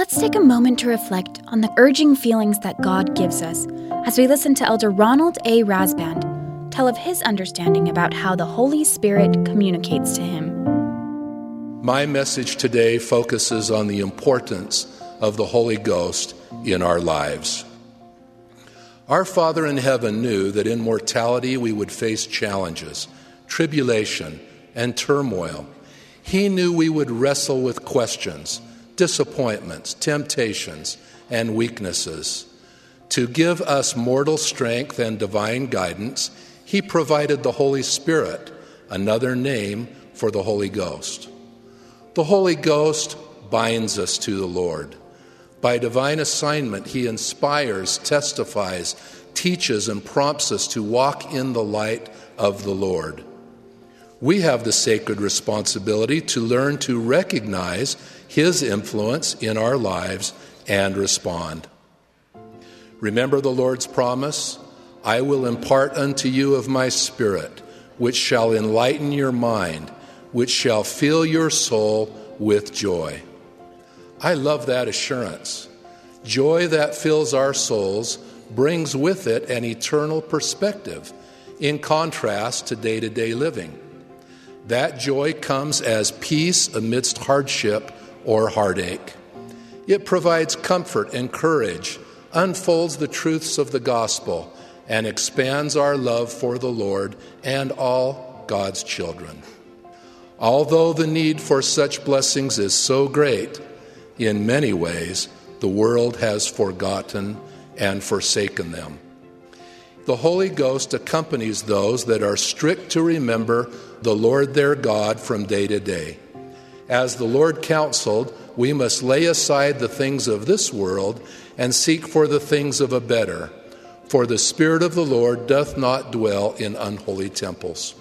Let's take a moment to reflect on the urging feelings that God gives us as we listen to Elder Ronald A. Rasband tell of his understanding about how the Holy Spirit communicates to him. My message today focuses on the importance of the Holy Ghost in our lives. Our Father in heaven knew that in mortality we would face challenges, tribulation, and turmoil. He knew we would wrestle with questions disappointments, temptations, and weaknesses. To give us mortal strength and divine guidance, He provided the Holy Spirit, another name for the Holy Ghost. The Holy Ghost binds us to the Lord. By divine assignment, He inspires, testifies, teaches, and prompts us to walk in the light of the Lord. We have the sacred responsibility to learn to recognize his influence in our lives and respond. Remember the Lord's promise I will impart unto you of my Spirit, which shall enlighten your mind, which shall fill your soul with joy. I love that assurance. Joy that fills our souls brings with it an eternal perspective in contrast to day to day living. That joy comes as peace amidst hardship or heartache. It provides comfort and courage, unfolds the truths of the gospel, and expands our love for the Lord and all God's children. Although the need for such blessings is so great, in many ways the world has forgotten and forsaken them. The Holy Ghost accompanies those that are strict to remember the Lord their God from day to day. As the Lord counseled, we must lay aside the things of this world and seek for the things of a better. For the Spirit of the Lord doth not dwell in unholy temples.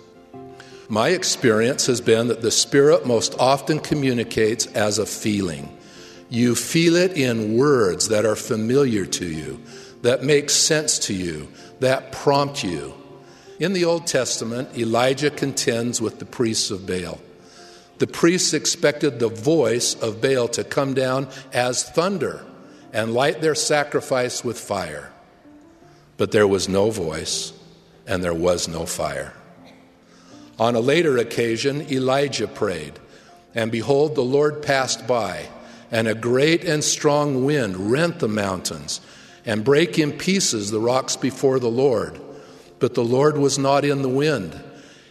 My experience has been that the Spirit most often communicates as a feeling. You feel it in words that are familiar to you, that make sense to you, that prompt you. In the Old Testament, Elijah contends with the priests of Baal. The priests expected the voice of Baal to come down as thunder and light their sacrifice with fire. But there was no voice and there was no fire. On a later occasion, Elijah prayed, and behold, the Lord passed by, and a great and strong wind rent the mountains and brake in pieces the rocks before the Lord. But the Lord was not in the wind.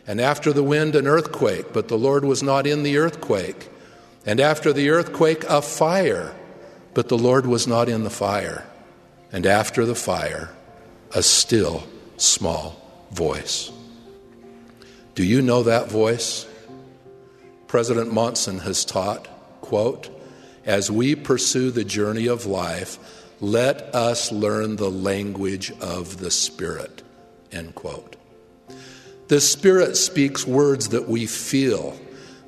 And after the wind, an earthquake, but the Lord was not in the earthquake. And after the earthquake, a fire, but the Lord was not in the fire. And after the fire, a still small voice. Do you know that voice? President Monson has taught, quote, as we pursue the journey of life, let us learn the language of the Spirit, end quote. The Spirit speaks words that we feel.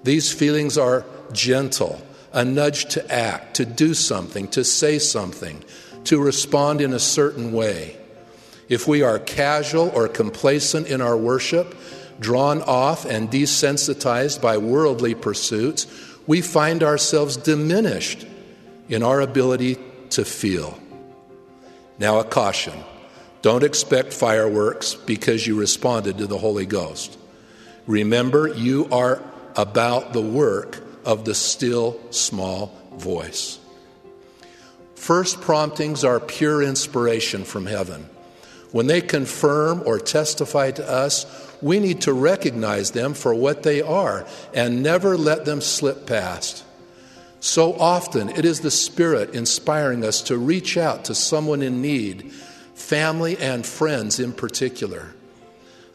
These feelings are gentle, a nudge to act, to do something, to say something, to respond in a certain way. If we are casual or complacent in our worship, drawn off and desensitized by worldly pursuits, we find ourselves diminished in our ability to feel. Now, a caution don't expect fireworks because you responded to the Holy Ghost. Remember, you are about the work of the still small voice. First promptings are pure inspiration from heaven. When they confirm or testify to us, we need to recognize them for what they are and never let them slip past. So often, it is the Spirit inspiring us to reach out to someone in need family and friends in particular.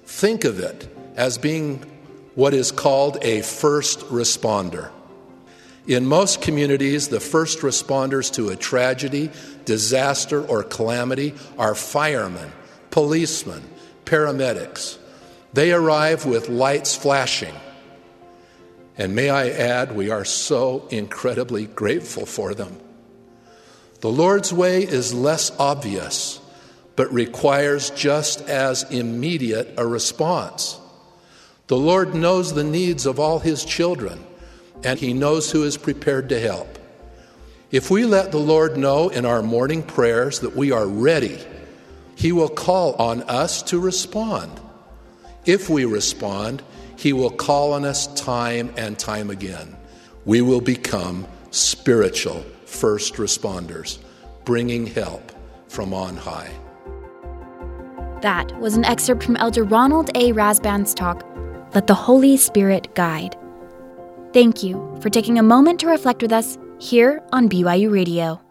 Think of it as being what is called a first responder. In most communities, the first responders to a tragedy, disaster, or calamity are firemen, policemen, paramedics. They arrive with lights flashing. And may I add, we are so incredibly grateful for them. The Lord's way is less obvious but requires just as immediate a response. The Lord knows the needs of all His children, and He knows who is prepared to help. If we let the Lord know in our morning prayers that we are ready, He will call on us to respond. If we respond, He will call on us time and time again. We will become spiritual first responders, bringing help from on high. That was an excerpt from Elder Ronald A. Rasband's talk, Let the Holy Spirit Guide. Thank you for taking a moment to reflect with us here on BYU Radio.